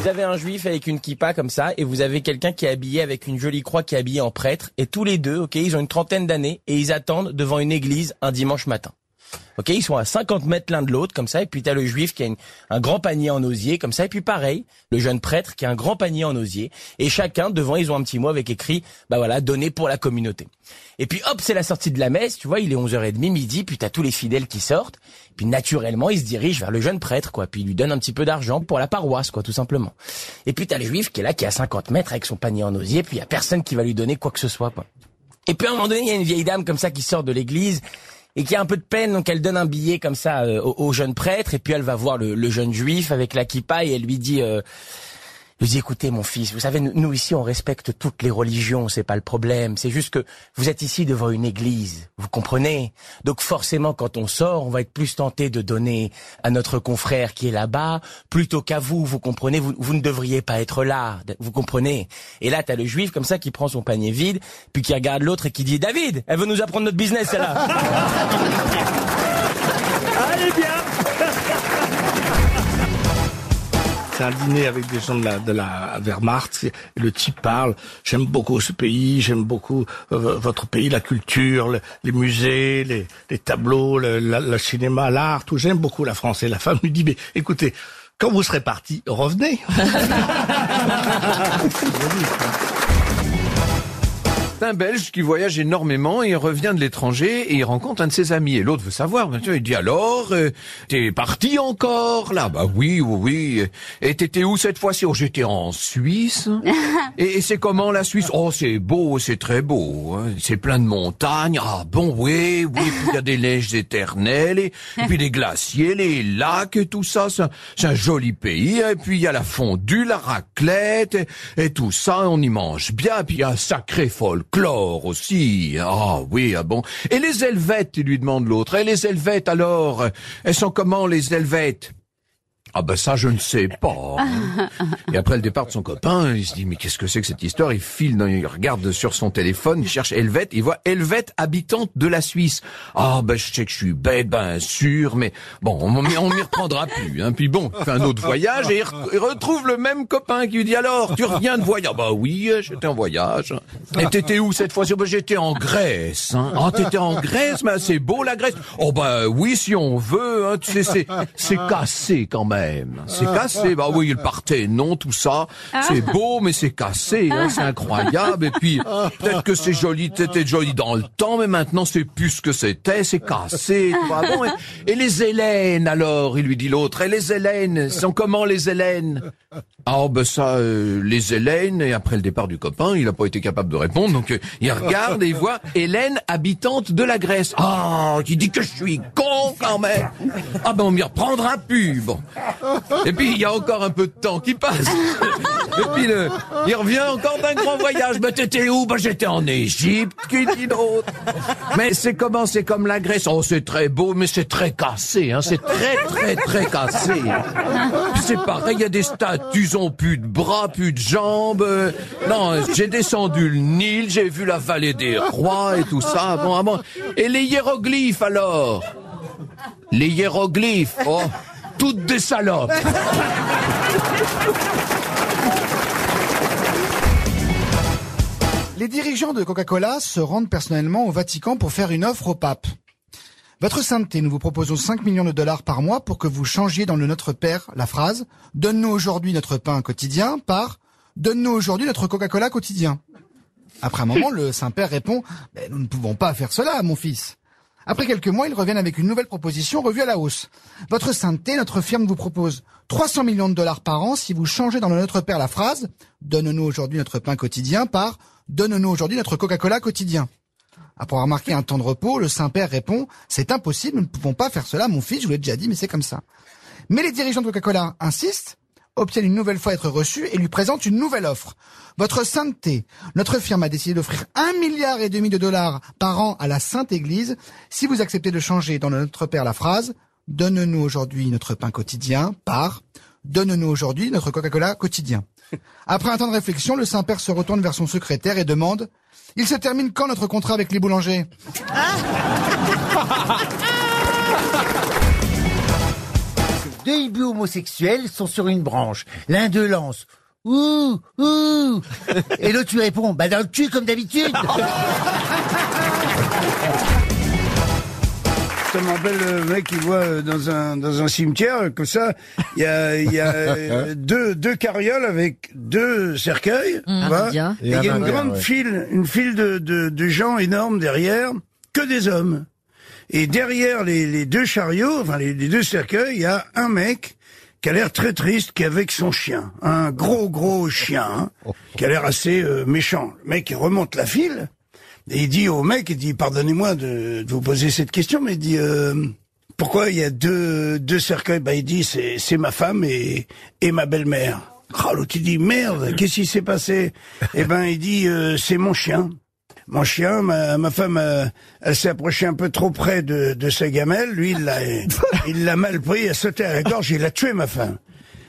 Vous avez un juif avec une kippa comme ça, et vous avez quelqu'un qui est habillé avec une jolie croix qui est habillé en prêtre, et tous les deux, ok, ils ont une trentaine d'années, et ils attendent devant une église un dimanche matin. Ok, ils sont à 50 mètres l'un de l'autre comme ça, et puis t'as le juif qui a un grand panier en osier comme ça, et puis pareil, le jeune prêtre qui a un grand panier en osier, et chacun devant ils ont un petit mot avec écrit, bah voilà, donné pour la communauté. Et puis hop, c'est la sortie de la messe, tu vois, il est 11h30 midi, puis t'as tous les fidèles qui sortent, puis naturellement ils se dirigent vers le jeune prêtre quoi, puis il lui donne un petit peu d'argent pour la paroisse quoi, tout simplement. Et puis t'as le juif qui est là, qui est à 50 mètres avec son panier en osier, puis y a personne qui va lui donner quoi que ce soit quoi. Et puis à un moment donné, il y a une vieille dame comme ça qui sort de l'église et qui a un peu de peine, donc elle donne un billet comme ça euh, au, jeune prêtre, et puis elle va voir le, jeune juif avec la kippa et elle lui dit, euh, lui dit, écoutez mon fils, vous savez, nous, nous, ici on respecte toutes les religions, c'est pas le problème, c'est juste que vous êtes ici devant une église, vous comprenez? Donc forcément quand on sort, on va être plus tenté de donner à notre confrère qui est là-bas, plutôt qu'à vous, vous comprenez? Vous, vous ne devriez pas être là, vous comprenez? Et là t'as le juif comme ça qui prend son panier vide, puis qui regarde l'autre et qui dit, David, elle veut nous apprendre notre business celle-là Allez Un dîner avec des gens de la, Wehrmacht. Et le type parle. J'aime beaucoup ce pays. J'aime beaucoup euh, votre pays, la culture, le- les musées, les, tableaux, le cinéma, l'art, tout. J'aime beaucoup la France. Et la femme lui dit, mais écoutez, quand vous serez parti, revenez. C'est un Belge qui voyage énormément et il revient de l'étranger et il rencontre un de ses amis. Et l'autre veut savoir, bien sûr, il dit alors, euh, t'es parti encore? Là Bah oui, oui, oui. Et t'étais où cette fois-ci? Oh, j'étais en Suisse. et et c'est comment la Suisse? Oh, c'est beau, c'est très beau. hein. C'est plein de montagnes. Ah bon, oui, oui. Puis il y a des neiges éternelles et, et puis les glaciers, les lacs et tout ça. C'est un, joli pays. Et puis il y a la fondue, la raclette et, et tout ça. On y mange bien. Puis il y a un sacré folklore aussi. Ah oui, ah bon. Et les Helvètes, il lui demande l'autre. Et les Helvètes alors Elles sont comment les Helvètes? Ah ben ça je ne sais pas. Et après le départ de son copain, il se dit mais qu'est-ce que c'est que cette histoire? Il file, il regarde sur son téléphone, il cherche Helvète, il voit Helvète habitante de la Suisse. Ah ben je sais que je suis bête, ben sûr, mais bon on m'y reprendra plus. Hein. Puis bon, il fait un autre voyage et il, re- il retrouve le même copain qui lui dit alors tu reviens de voyage? Bah oui, j'étais en voyage. Et t'étais où cette fois-ci? Ben, J'étais en Grèce. Hein. Ah t'étais en Grèce, mais c'est beau la Grèce. Oh ben oui si on veut, hein, tu sais c'est cassé quand même. C'est cassé. Bah oui, il partait, non, tout ça. C'est beau, mais c'est cassé. Hein, c'est incroyable. Et puis peut-être que c'est joli, c'était joli dans le temps, mais maintenant c'est plus ce que c'était. C'est cassé. Bon, et, et les Hélènes alors? Il lui dit l'autre. Et les Hélènes sont comment les Hélènes? Ah ben ça, euh, les Hélènes, et après le départ du copain, il n'a pas été capable de répondre, donc euh, il regarde et il voit Hélène, habitante de la Grèce. Ah, qui dit que je suis con quand même. Ah ben on m'y reprendra plus, bon. Et puis il y a encore un peu de temps qui passe. Et puis il revient encore d'un grand voyage. Ben t'étais où? Ben j'étais en Égypte, qui dit d'autre Mais c'est comment? C'est comme la Grèce. Oh c'est très beau, mais c'est très cassé, hein. C'est très très très cassé. C'est pareil, il y a des statues, ils ont plus de bras, plus de jambes. Non, j'ai descendu le Nil, j'ai vu la vallée des rois et tout ça. Bon, ah. Et les hiéroglyphes alors? Les hiéroglyphes, oh, toutes des salopes. Les dirigeants de Coca-Cola se rendent personnellement au Vatican pour faire une offre au pape. Votre sainteté, nous vous proposons 5 millions de dollars par mois pour que vous changiez dans le Notre Père la phrase « Donne-nous aujourd'hui notre pain quotidien » par « Donne-nous aujourd'hui notre Coca-Cola quotidien ». Après un moment, le Saint-Père répond Nous ne pouvons pas faire cela, mon fils ». Après quelques mois, ils reviennent avec une nouvelle proposition revue à la hausse. Votre sainteté, notre firme vous propose 300 millions de dollars par an si vous changez dans le Notre Père la phrase « Donne-nous aujourd'hui notre pain quotidien » par « Donne-nous aujourd'hui notre Coca-Cola quotidien ». Après avoir marqué un temps de repos, le Saint-Père répond « C'est impossible, nous ne pouvons pas faire cela, mon fils, je vous l'ai déjà dit, mais c'est comme ça. » Mais les dirigeants de Coca-Cola insistent, obtiennent une nouvelle fois à être reçus et lui présentent une nouvelle offre. Votre sainteté, notre firme a décidé d'offrir un milliard et demi de dollars par an à la Sainte Église si vous acceptez de changer dans le Notre Père la phrase « Donne-nous aujourd'hui notre pain quotidien » par « Donne-nous aujourd'hui notre Coca-Cola quotidien ». Après un temps de réflexion, le Saint-Père se retourne vers son secrétaire et demande « Il se termine quand notre contrat avec les boulangers ?» deux hiboux homosexuels sont sur une branche. L'un d'eux lance Ouh, ouh Et l'autre lui répond Bah dans le cul comme d'habitude Ça m'appelle le mec qui voit euh, dans un dans un cimetière euh, comme ça, il y a il y a euh, deux deux carrioles avec deux cercueils, tu vois, bien. et il y a une grande file une file de, de de gens énormes derrière, que des hommes. Et derrière les, les deux chariots, enfin les, deux cercueils, il y a un mec qui a l'air très triste, qui est avec son chien, un gros gros chien, hein, qui a l'air assez euh, méchant. Le mec il remonte la file. Et il dit au mec, il dit, pardonnez-moi de, de vous poser cette question, mais il dit, euh, pourquoi il y a deux, deux cercueils? Bah il dit, c'est, c'est ma femme et, et ma belle-mère. Oh, l'autre il dit, merde, qu'est-ce qui s'est passé? Eh ben il dit, euh, c'est mon chien. Mon chien, ma, ma femme, euh, elle s'est approchée un peu trop près de, de sa gamelle. Lui, il l'a, il l'a mal pris, il a sauté à la gorge, il a tué ma femme.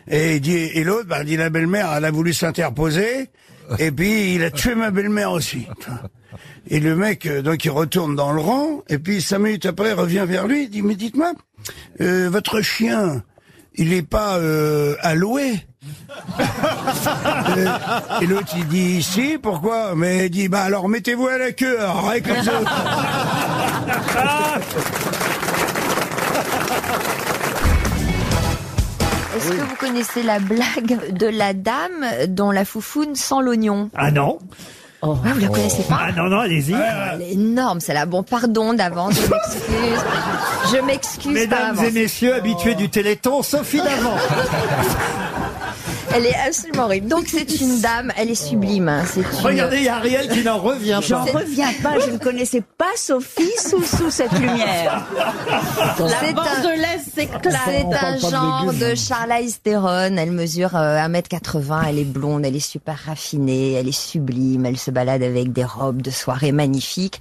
Et, il dit, et l'autre, bah, il dit, la belle-mère, elle a voulu s'interposer, et puis il a tué ma belle-mère aussi. Et le mec, euh, donc, il retourne dans le rang, et puis cinq minutes après, il revient vers lui, il dit, mais dites-moi, euh, votre chien, il est pas euh, alloué Et l'autre, il dit, si, pourquoi? Mais il dit, bah alors mettez-vous à la queue, alors, avec les autres. Est-ce que vous connaissez la blague de la dame dont la foufoune sent l'oignon? Ah non Ah, vous la connaissez pas? Ah non, non, allez-y. Elle est énorme, celle-là. Bon, pardon d'avance, je m'excuse. Je m'excuse par Mesdames avance. et messieurs habitués du Téléthon, Sophie Davant. Elle est absolument horrible. Donc c'est une dame, elle est sublime. hein. C'est une... Regardez, il y a Ariel qui n'en revient J'en pas. reviens pas, je ne connaissais pas Sophie sous, sous cette lumière. C'est un- Bordelaise s'éclate. C'est un genre de Charlize Theron. Elle mesure euh, 1m80, elle est blonde, elle est super raffinée, elle est sublime, elle se balade avec des robes de soirée magnifiques.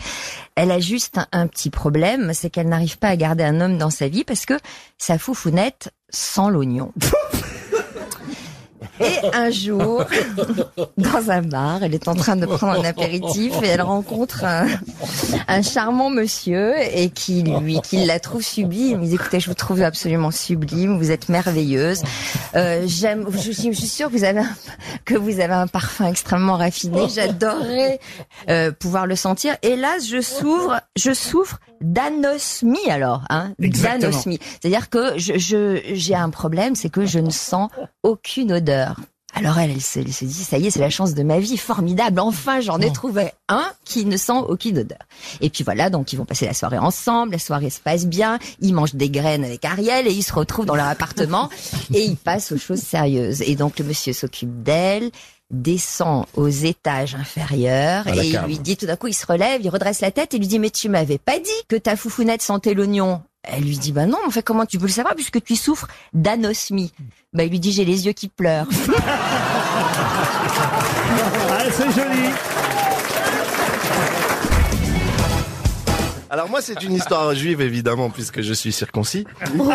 Elle a juste un, un petit problème, c'est qu'elle n'arrive pas à garder un homme dans sa vie parce que sa foufounette sent l'oignon. Et un jour, dans un bar, elle est en train de prendre un apéritif et elle rencontre un, un charmant monsieur et qui lui, qui la trouve sublime. Il dit écoutez, je vous trouve absolument sublime, vous êtes merveilleuse. Euh, j'aime, je, je suis sûre que vous avez un, que vous avez un parfum extrêmement raffiné. J'adorerais euh, pouvoir le sentir. Là, je souffre, je souffre d'anosmie alors, hein, d'anosmie. C'est-à-dire que je, je, j'ai un problème, c'est que je ne sens aucune odeur. Alors elle, elle se, elle se dit, ça y est, c'est la chance de ma vie, formidable, enfin j'en ai trouvé un qui ne sent aucune odeur. Et puis voilà, donc ils vont passer la soirée ensemble, la soirée se passe bien, ils mangent des graines avec Ariel et ils se retrouvent dans leur appartement et ils passent aux choses sérieuses. Et donc le monsieur s'occupe d'elle, descend aux étages inférieurs et il lui dit tout d'un coup, il se relève, il redresse la tête et lui dit, mais tu m'avais pas dit que ta foufounette sentait l'oignon. Elle lui dit, bah non, en fait, comment tu peux le savoir puisque tu souffres d'anosmie? Bah, il lui dit, j'ai les yeux qui pleurent. Ah, c'est joli. Alors moi c'est une histoire juive évidemment puisque je suis circoncis.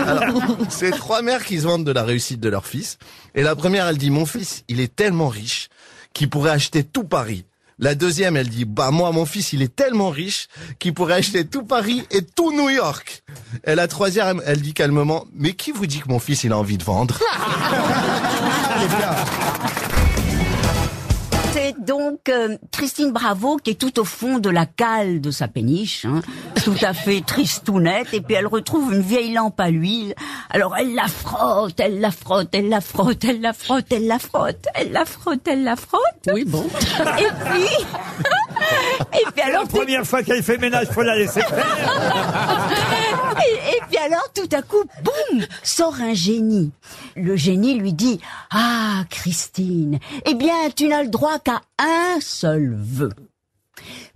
Alors, c'est trois mères qui se vantent de la réussite de leur fils. Et la première elle dit mon fils il est tellement riche qu'il pourrait acheter tout Paris. La deuxième elle dit bah moi mon fils il est tellement riche qu'il pourrait acheter tout Paris et tout New York. Et la troisième elle dit calmement mais qui vous dit que mon fils il a envie de vendre? donc euh, Christine Bravo qui est tout au fond de la cale de sa péniche, hein, tout à fait tristounette, et puis elle retrouve une vieille lampe à l'huile. Alors elle la frotte, elle la frotte, elle la frotte, elle la frotte, elle la frotte, elle la frotte, elle la frotte. Oui, bon. Et puis... et puis alors... La première fois qu'elle fait ménage, faut la laisser faire. Et, et puis alors, tout à coup, boum, sort un génie. Le génie lui dit, ah, Christine, eh bien, tu n'as le droit qu'à un seul vœu.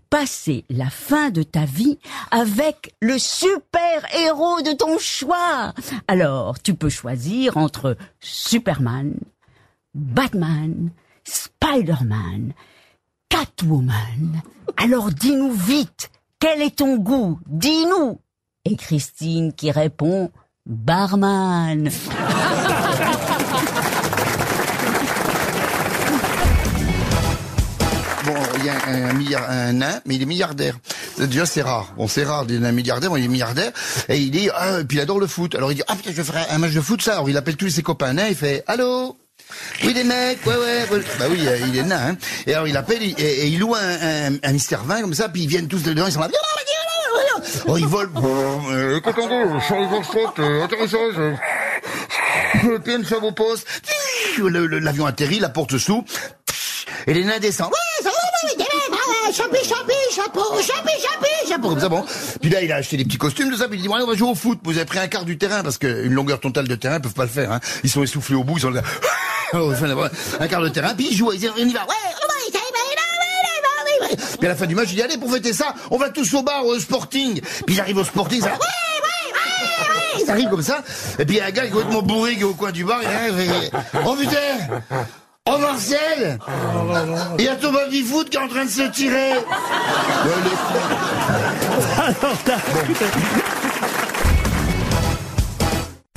Passer la fin de ta vie avec le super héros de ton choix. Alors, tu peux choisir entre Superman, Batman, Spider-Man, Catwoman. Alors dis-nous vite, quel est ton goût? Dis-nous. Et Christine qui répond, Barman. Bon, il y a un, milliard, un nain, mais il est milliardaire. Déjà, c'est rare. Bon, c'est rare d'un milliardaire, bon, il est milliardaire. Et il dit, ah, et puis il adore le foot. Alors il dit, ah putain, je ferai un match de foot, ça. Alors il appelle tous ses copains nains, il fait, allô? Oui, des mecs, ouais, ouais, ouais. Bah oui, euh, il est nain, hein. Et alors, il appelle, et, il loue un, un, un Mister 20, comme ça, puis ils viennent tous dedans, ils sont là. Oh, ils volent. Écoutez, sur les grosses je... Le PM sur vos postes. L'avion atterrit, la porte s'ouvre. Et les nains descendent. Ouais, ça ouais, chapeau, chapi, chapi, chapeau. Comme ça, bon. Puis là, il a acheté des petits costumes, de ça, puis il dit, ouais, on va jouer au foot. Vous avez pris un quart du terrain, parce qu'une longueur totale de terrain, ils peuvent pas le faire, hein. Ils sont essoufflés au bout, ils sont là. un quart de terrain, puis ils jouent, ils disent, on y va. Ouais, on va. Puis à la fin du match, il dit, allez, pour fêter ça, on va tous au bar, au sporting. Puis ils arrivent au sporting, ça, ouais, ouais, ouais, ouais. Ils arrivent comme ça. Et puis il y a un gars qui est complètement bourré, qui est au coin du bar, il arrive, et, oh putain! Oh Marcel Il y a ton baby foot qui est en train de se tirer Alors là,